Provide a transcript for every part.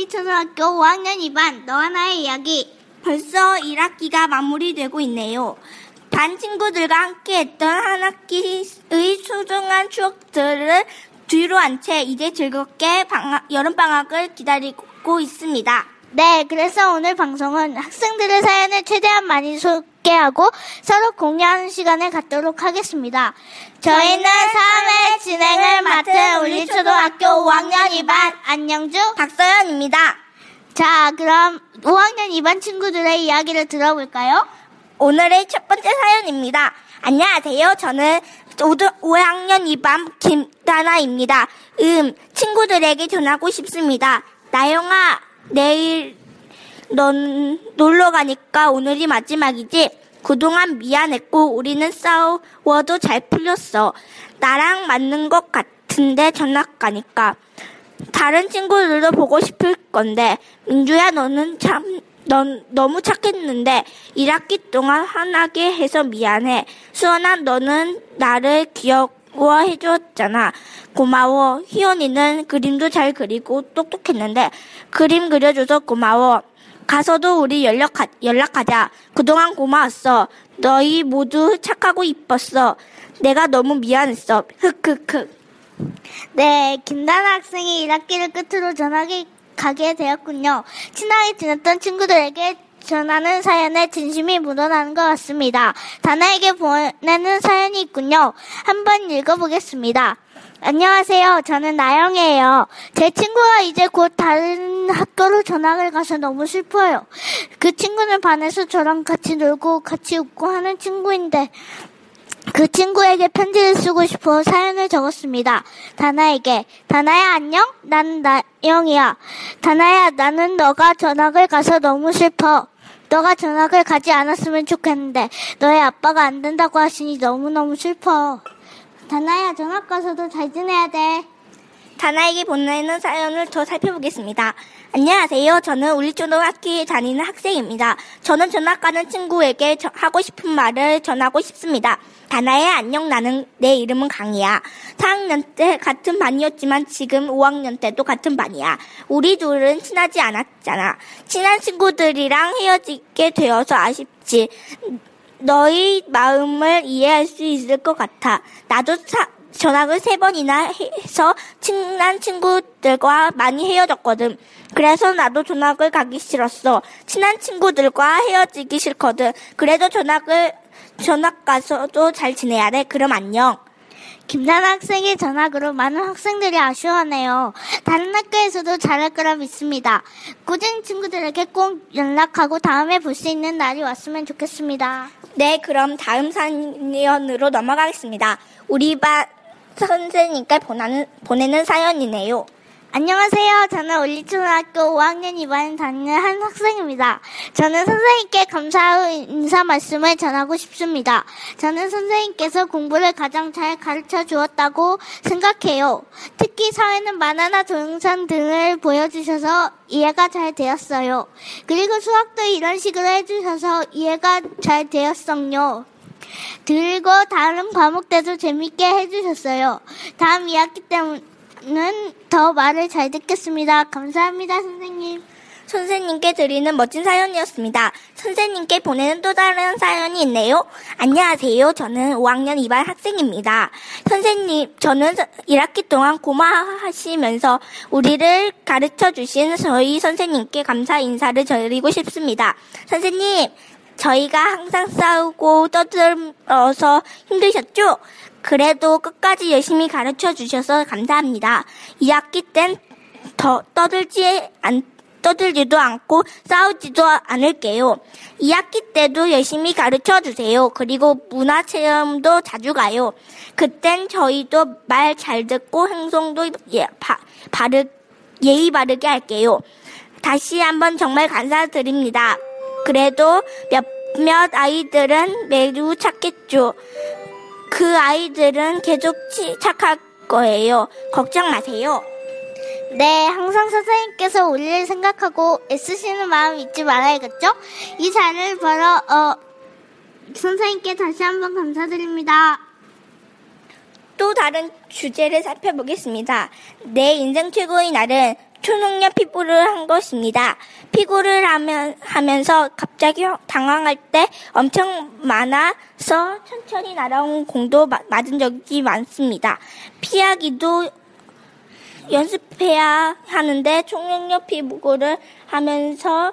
광주 울리초등학교 5학년 2반 너와 나의 이야기. 벌써 1학기가 마무리되고 있네요. 반 친구들과 함께 했던 한 학기의 소중한 추억들을 뒤로 한 채 이제 즐겁게 방학, 여름방학을 기다리고 있습니다. 네, 그래서 오늘 방송은 학생들의 사연을 최대한 많이 소 개하고 서로 공유하는 시간을 갖도록 하겠습니다. 저희는 3회 진행을 맡은 울리초등학교 5학년 2반 안녕주 박서연입니다. 자, 그럼 5학년 2반 친구들의 이야기를 들어볼까요? 오늘의 첫 번째 사연입니다. 안녕하세요. 저는 5학년 2반 김다나입니다. 음, 친구들에게 전하고 싶습니다. 나영아, 내일 넌 놀러 가니까 오늘이 마지막이지? 그동안 미안했고 우리는 싸워도 잘 풀렸어. 나랑 맞는 것 같은데 전학 가니까. 다른 친구들도 보고 싶을 건데 민주야 너는 참 넌 너무 착했는데 1학기 동안 화나게 해서 미안해. 수원아 너는 나를 귀여워해 줬잖아. 고마워. 희원이는 그림도 잘 그리고 똑똑했는데 그림 그려줘서 고마워. 가서도 우리 연락, 연락하자. 그동안 고마웠어. 너희 모두 착하고 이뻤어. 내가 너무 미안했어. 흑흑흑. 네, 김다나 학생이 1학기를 끝으로 전학에 가게 되었군요. 친하게 지냈던 친구들에게 전하는 사연에 진심이 묻어나는 것 같습니다. 다나에게 보내는 사연이 있군요. 한번 읽어보겠습니다. 안녕하세요. 저는 나영이에요. 제 친구가 이제 곧 다른 학교로 전학을 가서 너무 슬퍼요. 그 친구는 반에서 저랑 같이 놀고 같이 웃고 하는 친구인데 그 친구에게 편지를 쓰고 싶어 사연을 적었습니다. 다나에게. 다나야 안녕? 난 나영이야. 다나야 나는 너가 전학을 가서 너무 슬퍼. 너가 전학을 가지 않았으면 좋겠는데 너의 아빠가 안 된다고 하시니 너무너무 슬퍼. 다나야 전학 가서도 잘 지내야 돼. 다나에게 보내는 사연을 더 살펴보겠습니다. 안녕하세요. 저는 울리초등학교에 다니는 학생입니다. 저는 전학 가는 친구에게 하고 싶은 말을 전하고 싶습니다. 다나야 안녕 나는 내 이름은 강이야. 4학년 때 같은 반이었지만 지금 5학년 때도 같은 반이야. 우리 둘은 친하지 않았잖아. 친한 친구들이랑 헤어지게 되어서 아쉽지. 너희 마음을 이해할 수 있을 것 같아. 나도 사, 전학을 세 번이나 해서 친한 친구들과 많이 헤어졌거든. 그래서 나도 전학을 가기 싫었어. 친한 친구들과 헤어지기 싫거든. 그래도 전학을 전학 가서도 잘 지내야 돼. 그럼 안녕. 김나나 학생의 전학으로 많은 학생들이 아쉬워하네요. 다른 학교에서도 잘할 거라 믿습니다. 꾸준히 친구들에게 꼭 연락하고 다음에 볼 수 있는 날이 왔으면 좋겠습니다. 네, 그럼 다음 사연으로 넘어가겠습니다. 우리 반 선생님께 보내는, 보내는 사연이네요. 안녕하세요. 저는 올리초등학교 5학년 2반 다니는 한 학생입니다. 저는 선생님께 감사의 인사 말씀을 전하고 싶습니다. 저는 선생님께서 공부를 가장 잘 가르쳐 주었다고 생각해요. 특히 사회는 만화나 동영상 등을 보여주셔서 이해가 잘 되었어요. 그리고 수학도 이런 식으로 해주셔서 이해가 잘 되었어요. 그리고 다른 과목 때도 재밌게 해주셨어요. 다음 2학기 때는 더 말을 잘 듣겠습니다. 감사합니다, 선생님. 선생님께 드리는 멋진 사연이었습니다. 선생님께 보내는 또 다른 사연이 있네요. 안녕하세요. 저는 5학년 2반 학생입니다. 선생님, 저는 1학기 동안 고마하시면서 우리를 가르쳐 주신 저희 선생님께 감사 인사를 드리고 싶습니다. 선생님, 저희가 항상 싸우고 떠들어서 힘드셨죠? 그래도 끝까지 열심히 가르쳐 주셔서 감사합니다. 2학기 땐 더 떠들지 않, 떠들지도 않고 싸우지도 않을게요. 2학기 때도 열심히 가르쳐 주세요. 그리고 문화 체험도 자주 가요. 그땐 저희도 말 잘 듣고 행동도 예, 바, 바르, 예의 바르게 할게요. 다시 한번 정말 감사드립니다. 그래도 몇몇 아이들은 매우 착했죠. 그 아이들은 계속 착할 거예요. 걱정 마세요. 네, 항상 선생님께서 우리를 생각하고 애쓰시는 마음 잊지 말아야겠죠? 이 자리를 벌어, 어, 선생님께 다시 한번 감사드립니다. 또 다른 주제를 살펴보겠습니다. 내 인생 최고의 날은 초능력 피부를 한 것입니다. 피구를 하면, 하면서 갑자기 당황할 때 엄청 많아서 천천히 날아온 공도 맞은 적이 많습니다. 피하기도 연습해야 하는데 초능력 피구를 하면서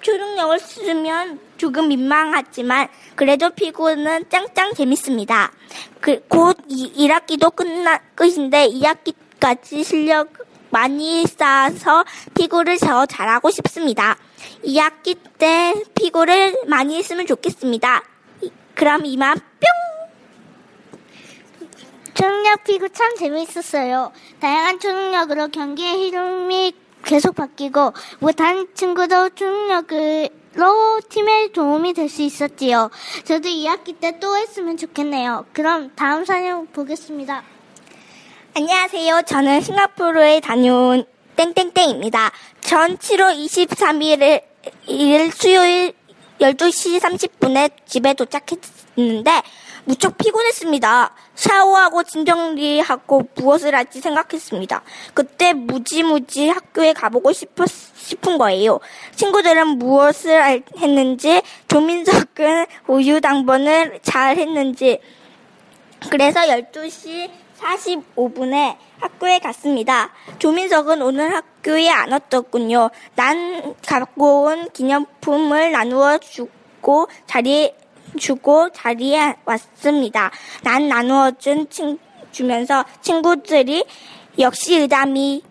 초능력을 쓰면 조금 민망하지만 그래도 피구는 짱짱 재밌습니다. 그, 곧 1학기도 끝나, 끝인데 2학기까지 실력 많이 쌓아서 피구를 더 잘하고 싶습니다. 2학기 때 피구를 많이 했으면 좋겠습니다. 그럼 이만 뿅! 초능력 피구 참 재미있었어요. 다양한 초능력으로 경기의 흐름이 계속 바뀌고 못한 친구도 초능력으로 팀에 도움이 될 수 있었지요. 저도 2학기 때 또 했으면 좋겠네요. 그럼 다음 사연 보겠습니다. 안녕하세요. 저는 싱가포르에 다녀온 땡땡땡입니다. 전 7월 23일 일 수요일 12시 30분에 집에 도착했는데 무척 피곤했습니다. 샤워하고 짐 정리하고 무엇을 할지 생각했습니다. 그때 무지무지 학교에 가보고 싶었, 싶은 거예요. 친구들은 무엇을 했는지, 조민석은 우유 당번을 잘 했는지, 그래서 12시 45분에 학교에 갔습니다. 조민석은 오늘 학교에 안 왔더군요. 난 갖고 온 기념품을 나누어 주고 자리에 주고 자리에 왔습니다. 난 나누어 준 친, 주면서 친구들이 역시 의담이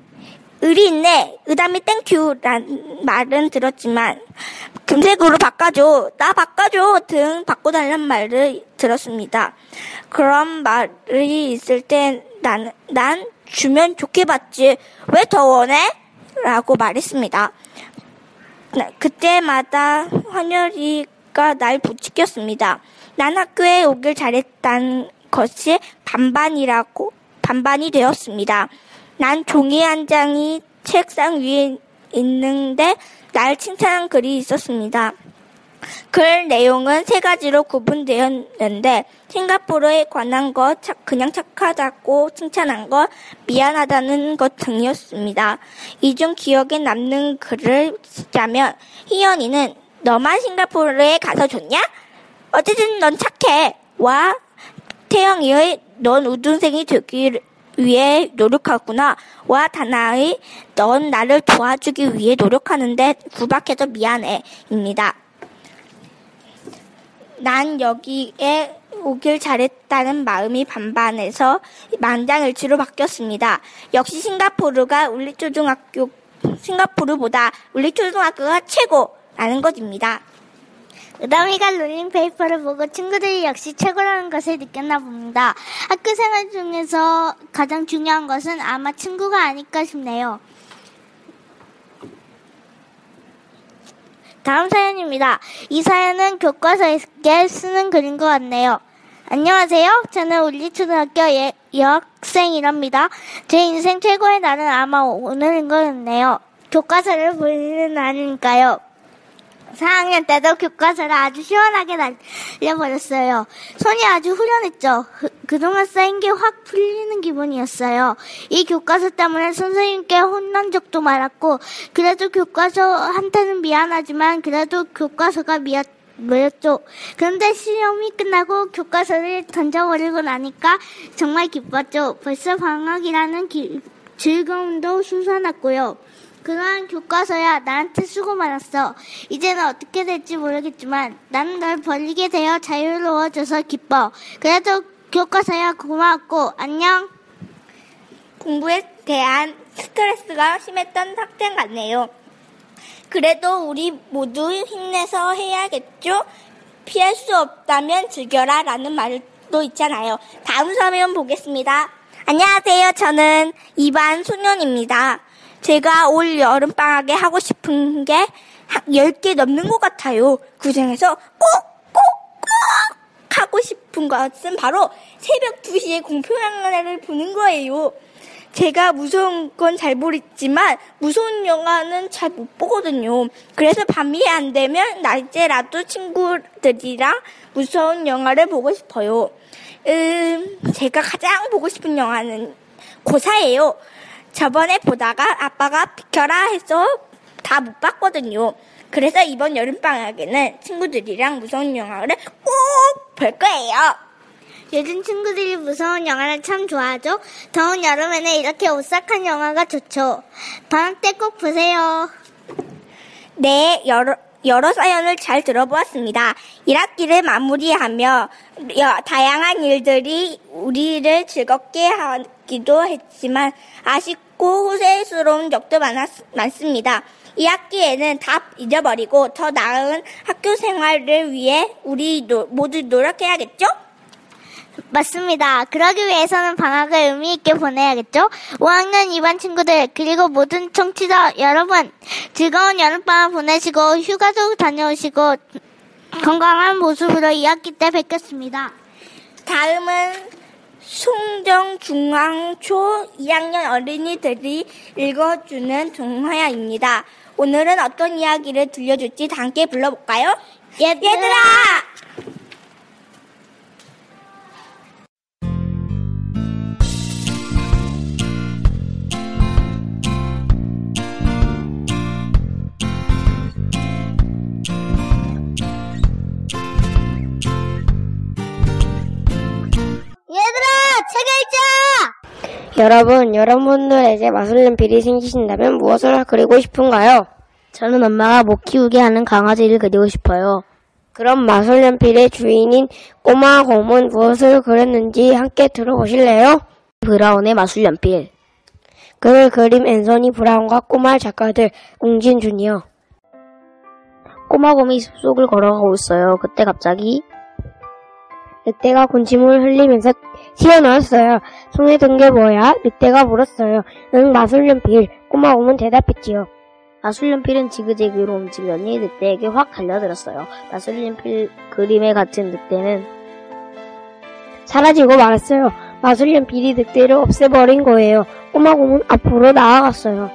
의리 있네. 의담이 thank you란 말은 들었지만 금색으로 바꿔줘. 나 바꿔줘. 등 바꿔달란 말을 들었습니다. 그런 말이 있을 때 난, 난 주면 좋게 받지. 왜 더 원해? 라고 말했습니다. 그때마다 환열이가 날 부추겼습니다. 난 학교에 오길 잘했다는 것이 반반이라고, 반반이 되었습니다. 난 종이 한 장이 책상 위에 있는데 날 칭찬한 글이 있었습니다. 글 내용은 세 가지로 구분되었는데 싱가포르에 관한 것, 그냥 착하다고 칭찬한 것, 미안하다는 것 등이었습니다. 이 중 기억에 남는 글을 쓰자면 희연이는 너만 싱가포르에 가서 좋냐? 어쨌든 넌 착해. 와 태영이의 넌 우등생이 되기 위해 노력하구나. 와 다나의 넌 나를 도와주기 위해 노력하는데 구박해서 미안해. 입니다. 난 여기에 오길 잘했다는 마음이 반반해서 만장일치로 바뀌었습니다. 역시 싱가포르가 울리초등학교, 싱가포르보다 울리초등학교가 최고라는 것입니다. 의담이가 롤링페이퍼를 보고 친구들이 역시 최고라는 것을 느꼈나 봅니다. 학교 생활 중에서 가장 중요한 것은 아마 친구가 아닐까 싶네요. 다음 사연입니다. 이 사연은 교과서에 쓰는 글인 것 같네요. 안녕하세요. 저는 울리초등학교 예, 여학생이랍니다. 제 인생 최고의 날은 아마 오늘인 것 같네요. 교과서를 보는 날이니까요. 4학년 때도 교과서를 아주 시원하게 날려버렸어요. 손이 아주 후련했죠. 그, 동안 쌓인 게 확 풀리는 기분이었어요. 이 교과서 때문에 선생님께 혼난 적도 많았고, 그래도 교과서 한테는 미안하지만, 그래도 교과서가 미안, 뭐였죠. 그런데 시험이 끝나고 교과서를 던져버리고 나니까 정말 기뻤죠. 벌써 방학이라는 기, 즐거움도 솟아났고요. 그러한 교과서야 나한테 수고 많았어. 이제는 어떻게 될지 모르겠지만 나는 널 벌리게 되어 자유로워져서 기뻐. 그래도 교과서야 고마웠고 안녕. 공부에 대한 스트레스가 심했던 학생 같네요. 그래도 우리 모두 힘내서 해야겠죠? 피할 수 없다면 즐겨라 라는 말도 있잖아요. 다음 사연 보겠습니다. 안녕하세요. 저는 2반 소년입니다. 제가 올 여름방학에 하고 싶은 게 10개 넘는 것 같아요. 그 중에서 꼭, 꼭, 꼭 하고 싶은 것은 바로 새벽 2시에 공포영화를 보는 거예요. 제가 무서운 건 잘 모르지만 무서운 영화는 잘 못 보거든요. 그래서 밤이 안 되면 낮에라도 친구들이랑 무서운 영화를 보고 싶어요. 음, 제가 가장 보고 싶은 영화는 고사예요. 저번에 보다가 아빠가 비켜라 해서 다 못 봤거든요. 그래서 이번 여름방학에는 친구들이랑 무서운 영화를 꼭 볼 거예요. 요즘 친구들이 무서운 영화를 참 좋아하죠? 더운 여름에는 이렇게 오싹한 영화가 좋죠. 방학 때 꼭 보세요. 네, 여러, 여러 사연을 잘 들어보았습니다. 1학기를 마무리하며 다양한 일들이 우리를 즐겁게 하기도 했지만 아쉽고 후회스러운 적도 많았, 많습니다. 2학기에는 다 잊어버리고 더 나은 학교 생활을 위해 우리 노, 모두 노력해야겠죠? 맞습니다. 그러기 위해서는 방학을 의미 있게 보내야겠죠? 5학년 2반 친구들 그리고 모든 청취자 여러분 즐거운 여름방학 보내시고 휴가도 다녀오시고 건강한 모습으로 2학기 때 뵙겠습니다. 다음은 송정중앙초 2학년 어린이들이 읽어주는 동화야입니다. 오늘은 어떤 이야기를 들려줄지 함께 불러볼까요? 얘들아! 얘들아! 여러분, 여러분들에게 마술연필이 생기신다면 무엇을 그리고 싶은가요? 저는 엄마가 못 키우게 하는 강아지를 그리고 싶어요. 그럼 마술연필의 주인인 꼬마 곰은 무엇을 그렸는지 함께 들어보실래요? 브라운의 마술연필. 그를 그림 앤서니 브라운과 꼬마 작가들 웅진 주니어. 꼬마 곰이 숲속을 걸어가고 있어요. 그때 갑자기 늑대가 군침을 흘리면서 튀어나왔어요. 손에 든 게 뭐야? 늑대가 물었어요. 응, 마술연필. 꼬마 곰은 대답했지요. 마술연필은 지그재그로 움직이더니 늑대에게 확 달려들었어요. 마술연필 그림에 갇힌 늑대는 사라지고 말았어요. 마술연필이 늑대를 없애버린 거예요. 꼬마 곰은 앞으로 나아갔어요.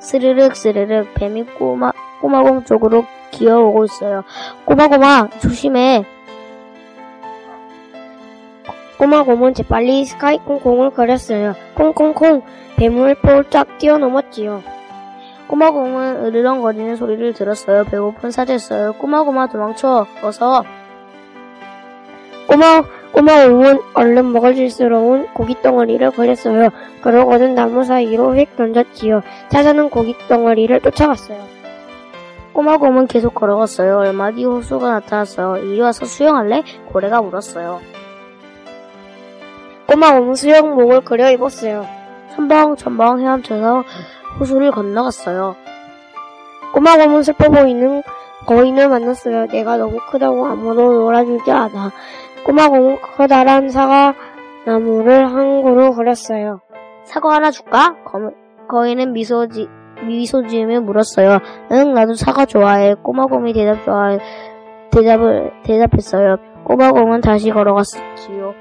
스르륵 스르륵 뱀이 꼬마 꼬마곰 쪽으로 기어오고 있어요. 꼬마곰아 조심해. 꼬마 곰은 재빨리 스카이 콩콩을 그렸어요. 콩콩콩 뱀을 폴짝 뛰어넘었지요. 꼬마 곰은 으르렁거리는 소리를 들었어요. 배고픈 사제였어요. 꼬마곰아 도망쳐 어서. 꼬마 꼬마 곰은 얼른 먹을 줄스러운 고깃덩어리를 그렸어요. 그러고는 나무 사이로 휙 던졌지요. 사자는 고깃덩어리를 쫓아갔어요. 꼬마곰은 계속 걸어갔어요. 얼마 뒤 호수가 나타났어요. 이리 와서 수영할래? 고래가 물었어요. 꼬마곰은 수영복을 그려 입었어요. 첨벙첨벙 헤엄쳐서 호수를 건너갔어요. 꼬마곰은 슬퍼 보이는 거인을 만났어요. 내가 너무 크다고 아무도 놀아주지 않아. 꼬마곰은 커다란 사과 나무를 한 그루 그렸어요. 사과 하나 줄까? 거, 거인은 미소 지, 미소 지으며 물었어요. 응, 나도 사과 좋아해. 꼬마곰이 대답 좋아해. 대답을, 대답했어요. 꼬마곰은 다시 걸어갔지요.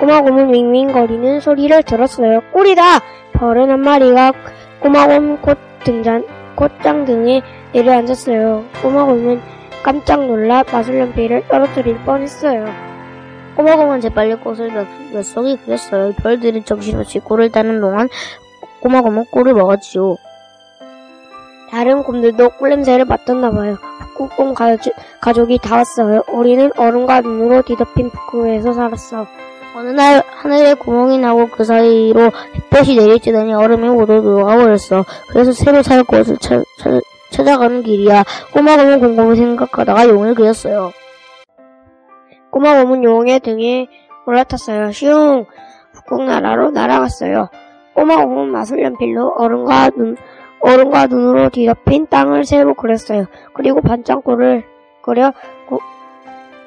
꼬마곰은 윙윙거리는 소리를 들었어요. 꿀이다! 벌은 한 마리가 꼬마곰 곧 등잔, 꽃장 등에 내려앉았어요. 꼬마곰은 깜짝 놀라 마술연필을 떨어뜨릴 뻔했어요. 꼬마곰은 재빨리 꽃을 몇, 몇 송이 그렸어요. 별들이 정신없이 꿀을 따는 동안 꼬마곰은 꿀을 먹었지요. 다른 곰들도 꿀냄새를 맡았나 봐요. 북극곰 가족, 가족이 다 왔어요. 우리는 얼음과 눈으로 뒤덮인 북극에서 살았어. 어느 날 하늘에 구멍이 나고 그 사이로 햇볕이 내리쬐더니 얼음이 모두 녹아버렸어. 그래서 새로 살 곳을 찾, 찾, 찾아가는 길이야. 꼬마곰은 곰곰이 생각하다가 용을 그렸어요. 꼬마곰은 용의 등에 올라탔어요. 슝! 북극나라로 날아갔어요. 꼬마곰은 마술연필로 얼음과 눈, 얼음과 눈으로 뒤덮인 땅을 새로 그렸어요. 그리고 반창고를 그려 구,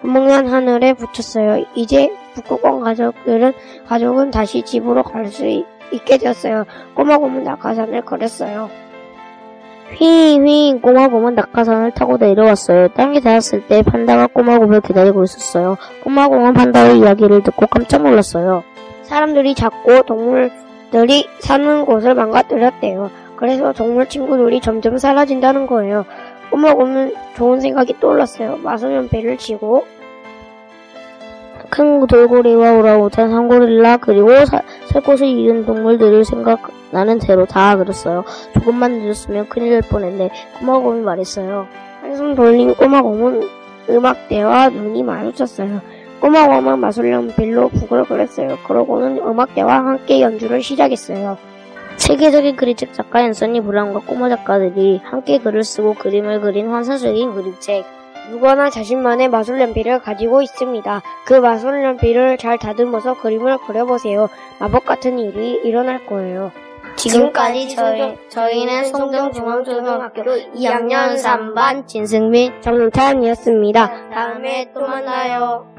구멍난 하늘에 붙였어요. 이제 북극곰 가족들은 가족은 다시 집으로 갈 수 있게 되었어요. 꼬마곰은 낙하산을 그렸어요. 휘잉휘잉 꼬마곰은 낙하산을 타고 내려왔어요. 땅에 닿았을 때 판다가 꼬마곰을 기다리고 있었어요. 꼬마곰은 판다의 이야기를 듣고 깜짝 놀랐어요. 사람들이 자꾸 동물들이 사는 곳을 망가뜨렸대요. 그래서 동물 친구들이 점점 사라진다는 거예요. 꼬마곰은 좋은 생각이 떠올랐어요. 마술연필을 치고 큰 돌고래와 오라우탄, 상고릴라 그리고 사, 살 곳을 잃은 동물들을 생각나는 대로 다 그렸어요. 조금만 늦었으면 큰일 날 뻔했네. 꼬마곰이 말했어요. 한숨 돌린 꼬마곰은 음악대와 눈이 마주쳤어요. 꼬마곰은 마술연필로 북을 그렸어요. 그러고는 음악대와 함께 연주를 시작했어요. 세계적인 그림책 작가 앤서니 브라운과 꼬마 작가들이 함께 글을 쓰고 그림을 그린 환상적인 그림책. 누구나 자신만의 마술 연필을 가지고 있습니다. 그 마술 연필을 잘 다듬어서 그림을 그려보세요. 마법 같은 일이 일어날 거예요. 지금까지 저희, 저희는 송정중앙초등학교 2학년 3반 진승민, 정은찬이었습니다. 다음에 또 만나요.